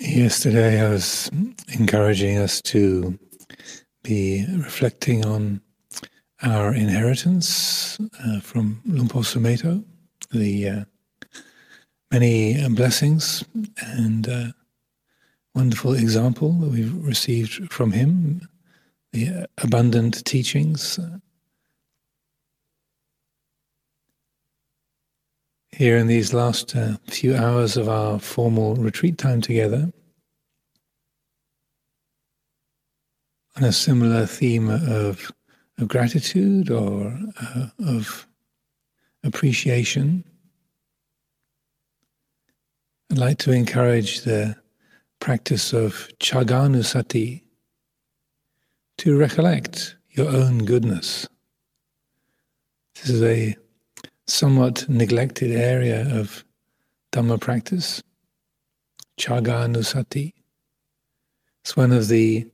Yesterday, I was encouraging us to be reflecting on our inheritance uh, from Luang Por Sumedho, the uh, many blessings and uh, wonderful example that we've received from him, the abundant teachings. Here in these last uh, few hours of our formal retreat time together, on a similar theme of, of gratitude or uh, of appreciation, I'd like to encourage the practice of Chagganusati to recollect your own goodness. This is a somewhat neglected area of Dhamma practice. Chagganusati. It's one of the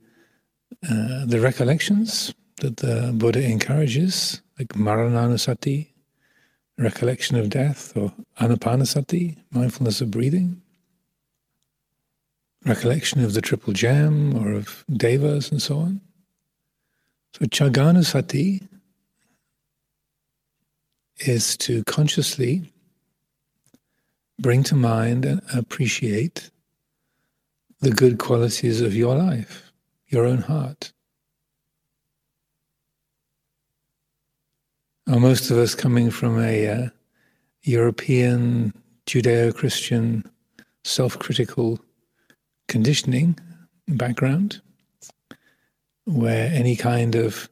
uh, the recollections that the Buddha encourages, like Marananusati, recollection of death, or Anapanasati, mindfulness of breathing, recollection of the triple gem or of devas and so on. So Chagganusati is to consciously bring to mind and appreciate the good qualities of your life, your own heart. Now, most of us coming from a uh, European Judeo Christian self critical conditioning background, where any kind of,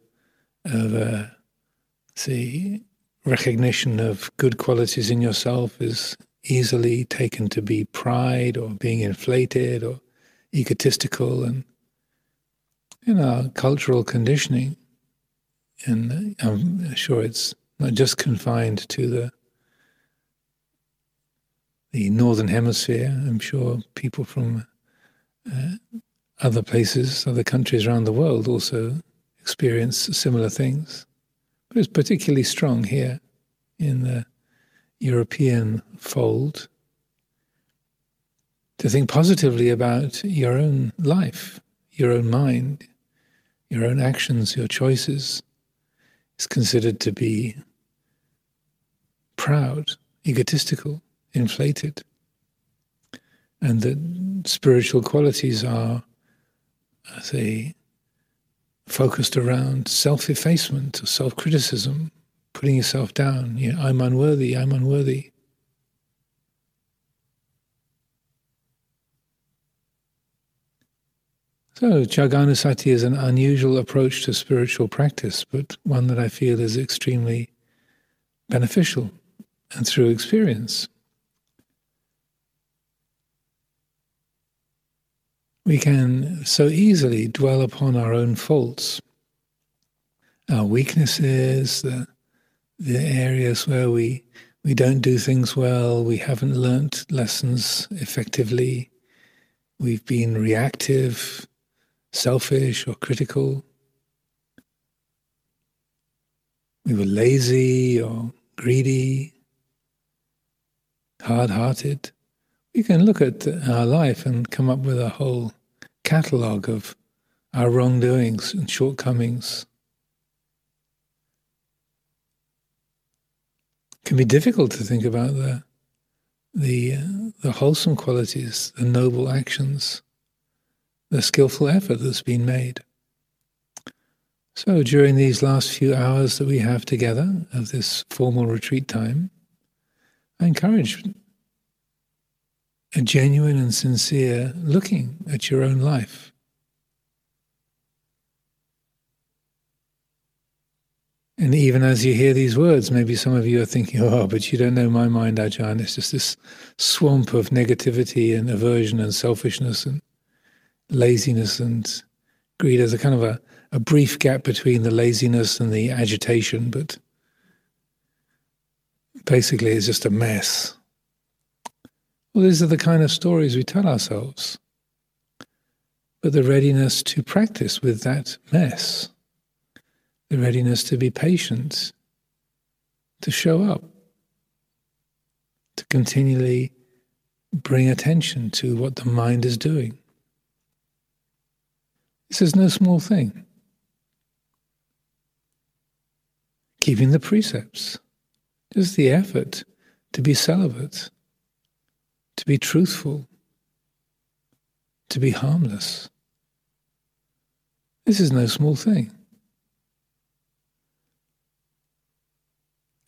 of uh, say, recognition of good qualities in yourself is easily taken to be pride or being inflated or egotistical and in our cultural conditioning. And I'm sure it's not just confined to the the northern hemisphere. I'm sure people from uh, other places other countries around the world also experience similar things but it's particularly strong here in the European fold to think positively about your own life, your own mind, your own actions, your choices is considered to be proud, egotistical, inflated, and that spiritual qualities are, say, focused around self effacement or self criticism, putting yourself down. You know, I'm unworthy, I'm unworthy. So, Chagganusati is an unusual approach to spiritual practice, but one that I feel is extremely beneficial and through experience. We can so easily dwell upon our own faults, our weaknesses, the, the areas where we, we don't do things well, we haven't learnt lessons effectively, we've been reactive selfish or critical. We were lazy or greedy, hard hearted. We can look at our life and come up with a whole catalogue of our wrongdoings and shortcomings. It can be difficult to think about the the uh, the wholesome qualities, the noble actions the skillful effort that's been made. So, during these last few hours that we have together of this formal retreat time, I encourage a genuine and sincere looking at your own life. And even as you hear these words, maybe some of you are thinking, oh, but you don't know my mind, Ajahn. It's just this swamp of negativity and aversion and selfishness and laziness and greed. There's a kind of a, a brief gap between the laziness and the agitation, but basically it's just a mess. Well, these are the kind of stories we tell ourselves. But the readiness to practice with that mess, the readiness to be patient, to show up, to continually bring attention to what the mind is doing. This is no small thing. Keeping the precepts, just the effort to be celibate, to be truthful, to be harmless. This is no small thing.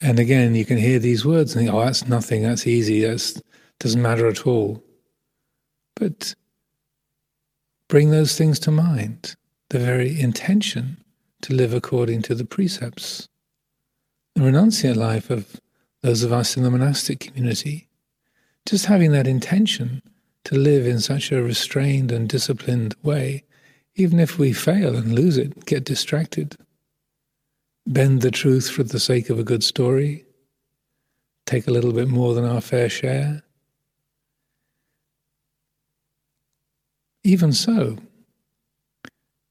And again, you can hear these words and think, oh, that's nothing, that's easy, that doesn't matter at all. But bring those things to mind, the very intention to live according to the precepts. The renunciate life of those of us in the monastic community, just having that intention to live in such a restrained and disciplined way, even if we fail and lose it, get distracted, bend the truth for the sake of a good story, take a little bit more than our fair share. Even so,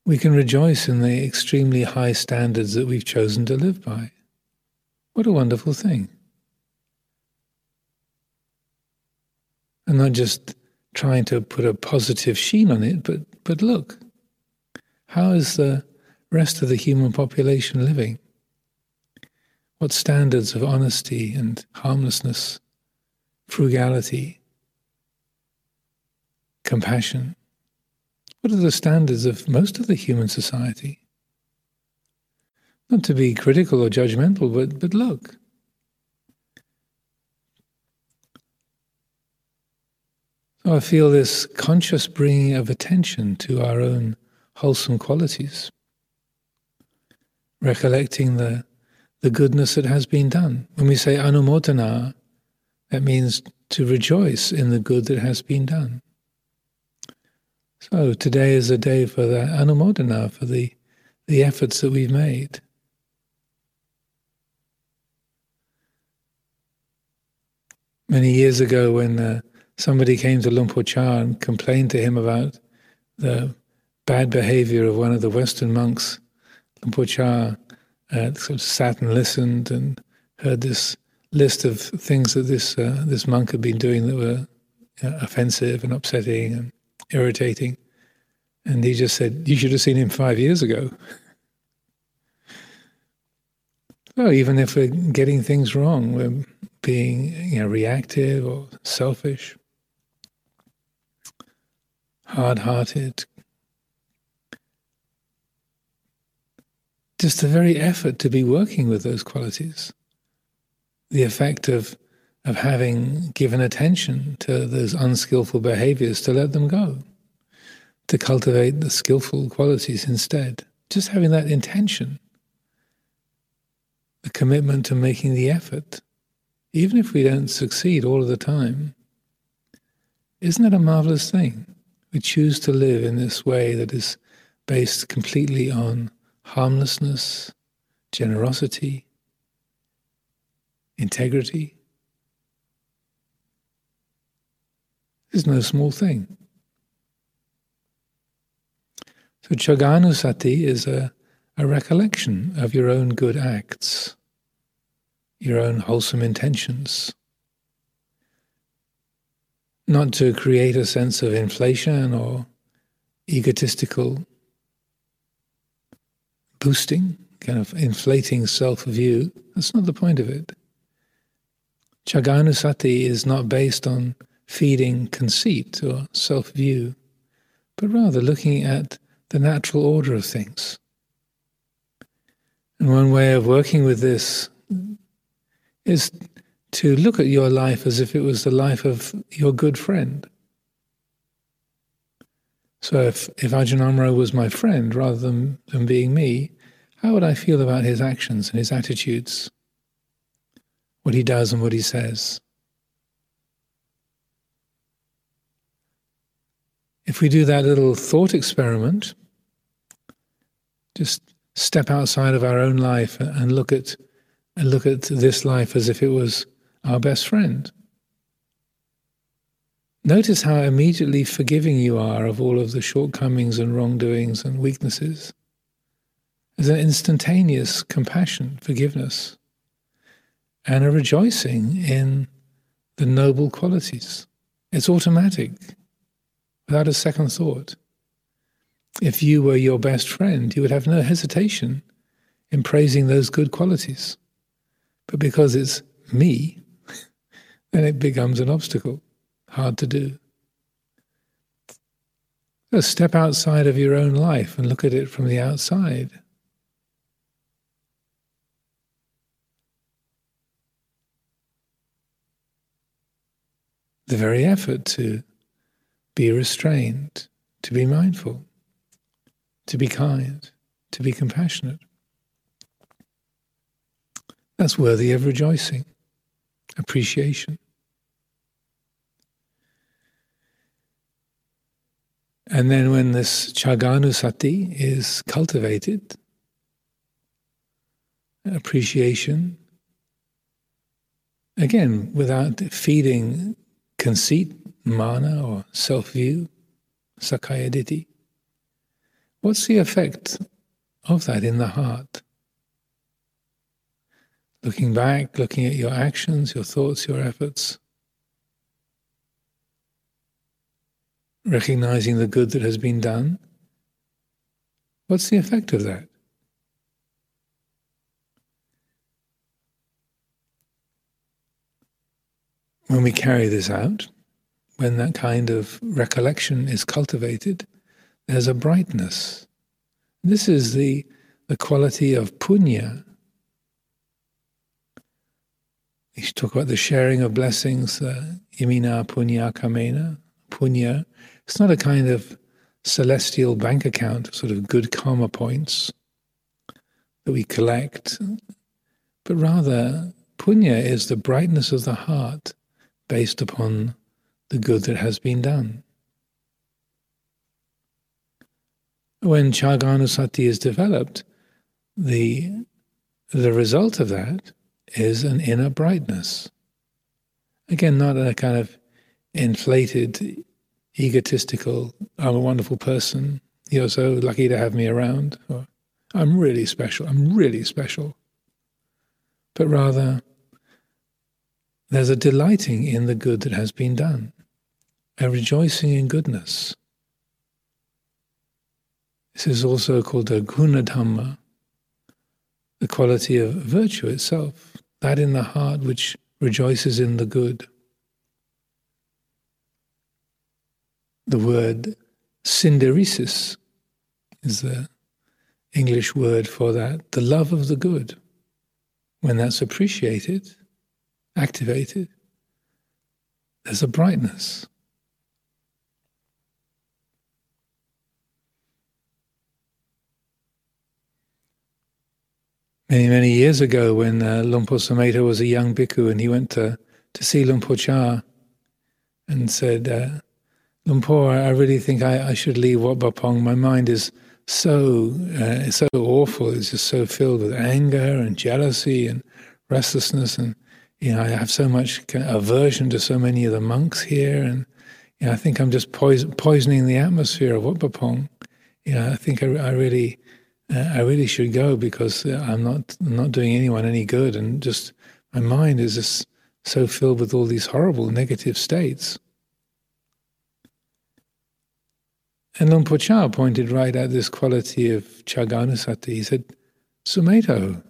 we can rejoice in the extremely high standards that we've chosen to live by. What a wonderful thing. And not just trying to put a positive sheen on it, but, but look, how is the rest of the human population living? What standards of honesty and harmlessness, frugality, compassion? What are the standards of most of the human society? Not to be critical or judgmental, but, but look. I feel this conscious bringing of attention to our own wholesome qualities, recollecting the the goodness that has been done. When we say anumodana, that means to rejoice in the good that has been done. So today is a day for the anumodana, for the, the efforts that we've made. Many years ago, when uh, somebody came to Luang Por Chah and complained to him about the bad behavior of one of the Western monks, Luang Por Chah uh, sort of sat and listened and heard this list of things that this uh, this monk had been doing that were uh, offensive and upsetting and irritating, and he just said, "You should have seen him five years ago." well, even if we're getting things wrong, we're being you know reactive or selfish, hard-hearted, just the very effort to be working with those qualities, the effect of, of having given attention to those unskillful behaviors, to let them go, to cultivate the skillful qualities instead. Just having that intention, the commitment to making the effort, even if we don't succeed all of the time. Isn't that a marvelous thing? We choose to live in this way that is based completely on harmlessness, generosity, integrity. is no small thing. So Chagganusati is a, a recollection of your own good acts, your own wholesome intentions. Not to create a sense of inflation or egotistical boosting, kind of inflating self view. That's not the point of it. Chagganusati is not based on feeding conceit or self view, but rather looking at the natural order of things. And one way of working with this is to look at your life as if it was the life of your good friend. So if, if Ajahn Amaro was my friend rather than, than being me, how would I feel about his actions and his attitudes? What he does and what he says? If we do that little thought experiment, just step outside of our own life and look at and look at this life as if it was our best friend. Notice how immediately forgiving you are of all of the shortcomings and wrongdoings and weaknesses. There's an instantaneous compassion, forgiveness, and a rejoicing in the noble qualities, It's automatic, without a second thought. If you were your best friend, you would have no hesitation in praising those good qualities. But because it's me, then it becomes an obstacle, hard to do. So step outside of your own life and look at it from the outside. The very effort to be restrained, to be mindful, to be kind, to be compassionate. That's worthy of rejoicing, appreciation. And then when this Chaganusati is cultivated, appreciation, again, without feeding conceit, mana, or self view, sakaya what's the effect of that in the heart? Looking back, looking at your actions, your thoughts, your efforts. recognizing the good that has been done, what's the effect of that? When we carry this out, when that kind of recollection is cultivated, there's a brightness. This is the, the quality of punya. We should talk about the sharing of blessings, uh, imina punya kamena, punya it's not a kind of celestial bank account, sort of good karma points that we collect, but rather punya is the brightness of the heart based upon the good that has been done. When Chaganusati is developed, the, the result of that is an inner brightness. Again, not a kind of inflated egotistical, I'm a wonderful person, you're so lucky to have me around, or I'm really special, I'm really special. But rather, there's a delighting in the good that has been done, a rejoicing in goodness. This is also called a gunadhamma, the quality of virtue itself, that in the heart which rejoices in the good. the word synderesis is the English word for that, the love of the good. When that's appreciated, activated, there's a brightness. Many, many years ago, when uh, Luang Por was a young bhikkhu and he went to, to see Luang Por Chah and said, uh, Luang Por, I really think I, I should leave Wat Pah Pong. My mind is so uh, so awful. It's just so filled with anger and jealousy and restlessness, and you know I have so much aversion to so many of the monks here, and you know, I think I'm just poison, poisoning the atmosphere of Wat Pah Pong. You know, I think I, I really uh, I really should go because uh, I'm not not doing anyone any good, and just my mind is just so filled with all these horrible negative states. And Luang Por Chah pointed right at this quality of Chaganusati. He said, Sumedho,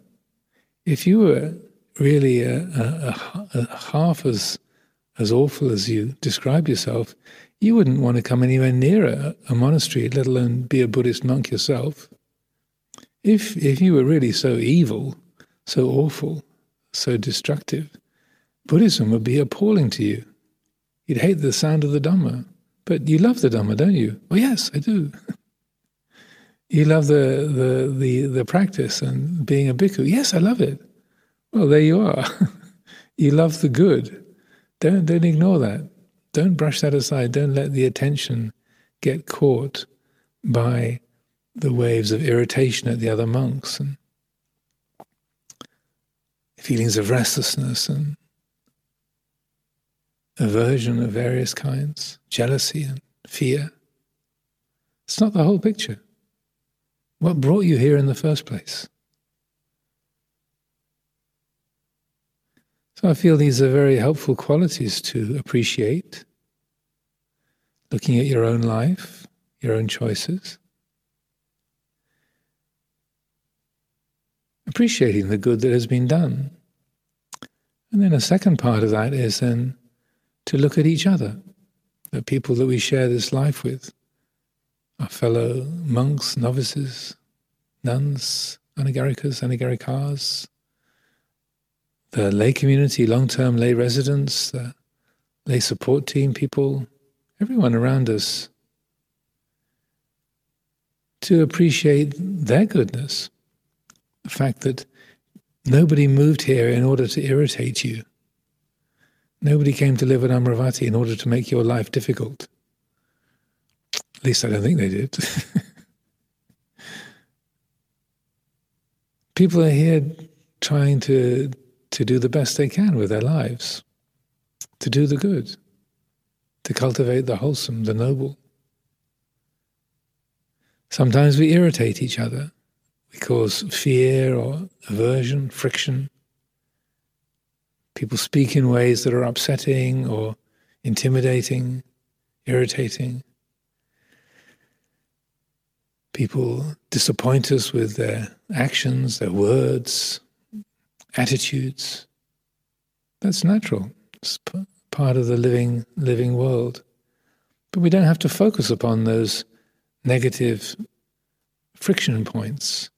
if you were really a, a, a, half as, as awful as you describe yourself, you wouldn't want to come anywhere near a, a monastery, let alone be a Buddhist monk yourself. If, if you were really so evil, so awful, so destructive, Buddhism would be appalling to you. You'd hate the sound of the Dhamma. But you love the Dhamma, don't you? Oh, yes, I do. you love the, the, the, the practice and being a bhikkhu. Yes, I love it. Well, there you are. you love the good. Don't, don't ignore that. Don't brush that aside. Don't let the attention get caught by the waves of irritation at the other monks and feelings of restlessness and aversion of various kinds, jealousy and fear. It's not the whole picture. What brought you here in the first place? So I feel these are very helpful qualities to appreciate looking at your own life, your own choices, appreciating the good that has been done. And then a second part of that is then to look at each other, the people that we share this life with, our fellow monks, novices, nuns, anagarikas, anagarikas, the lay community, long term lay residents, the lay support team people, everyone around us, to appreciate their goodness. The fact that nobody moved here in order to irritate you. Nobody came to live at Amaravati in order to make your life difficult. At least I don't think they did. People are here trying to, to do the best they can with their lives, to do the good, to cultivate the wholesome, the noble. Sometimes we irritate each other. We cause fear or aversion, friction. People speak in ways that are upsetting or intimidating, irritating. People disappoint us with their actions, their words, attitudes. That's natural. It's p- part of the living living world. But we don't have to focus upon those negative friction points.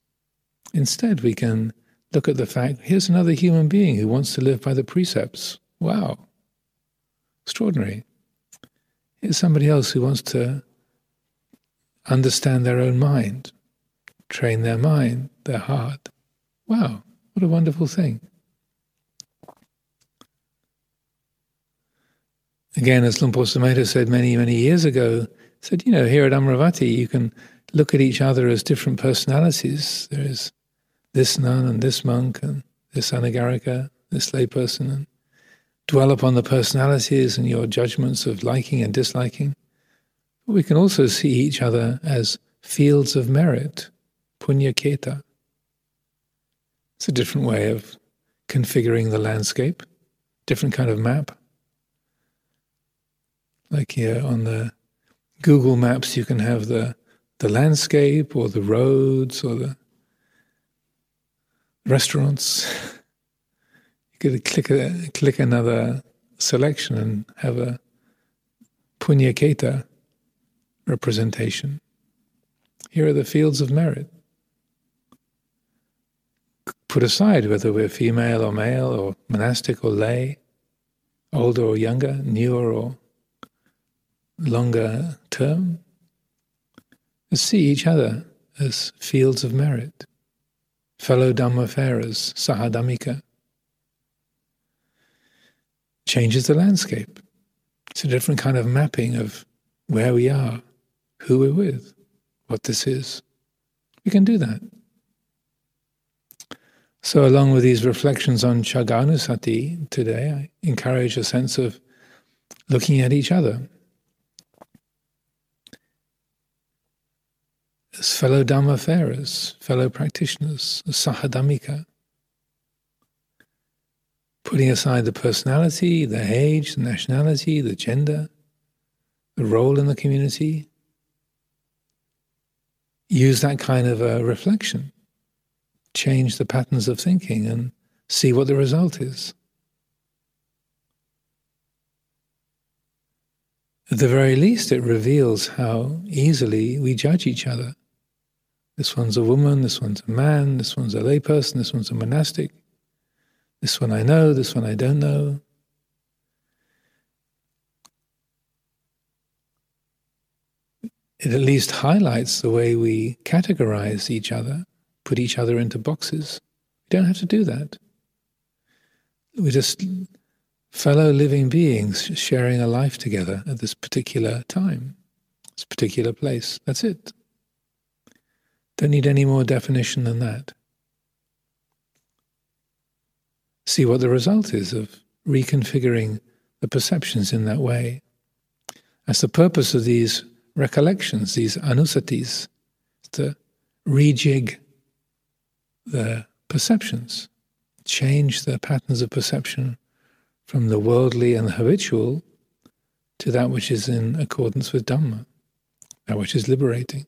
Instead, we can look at the fact here's another human being who wants to live by the precepts. Wow. Extraordinary. Here's somebody else who wants to understand their own mind, train their mind, their heart. Wow, what a wonderful thing. Again, as Luang Por said many, many years ago, said, you know, here at Amaravati, you can look at each other as different personalities. There is this nun and this monk and this anagarika, this layperson, and dwell upon the personalities and your judgments of liking and disliking. We can also see each other as fields of merit, punyaketa. It's a different way of configuring the landscape, different kind of map. Like here on the Google Maps, you can have the, the landscape or the roads or the restaurants. you could click, a, click another selection and have a punyaketa representation. Here are the fields of merit. Put aside whether we're female or male, or monastic or lay, older or younger, newer or longer term. See each other as fields of merit, fellow Dhammafarers, Sahadamika. Changes the landscape. It's a different kind of mapping of where we are who we're with, what this is. We can do that. So, along with these reflections on Chagganusati today, I encourage a sense of looking at each other as fellow Dhammafarers, fellow practitioners, as Sahadamika. Putting aside the personality, the age, the nationality, the gender, the role in the community, use that kind of a reflection, change the patterns of thinking, and see what the result is. At the very least, it reveals how easily we judge each other. This one's a woman, this one's a man, this one's a layperson, this one's a monastic. This one I know, this one I don't know. it at least highlights the way we categorize each other, put each other into boxes. We don't have to do that. We're just fellow living beings sharing a life together at this particular time, this particular place. That's it. Don't need any more definition than that. See what the result is of reconfiguring the perceptions in that way. That's the purpose of these recollections, these anusatis, to rejig the perceptions, change the patterns of perception from the worldly and the habitual to that which is in accordance with Dhamma, that which is liberating.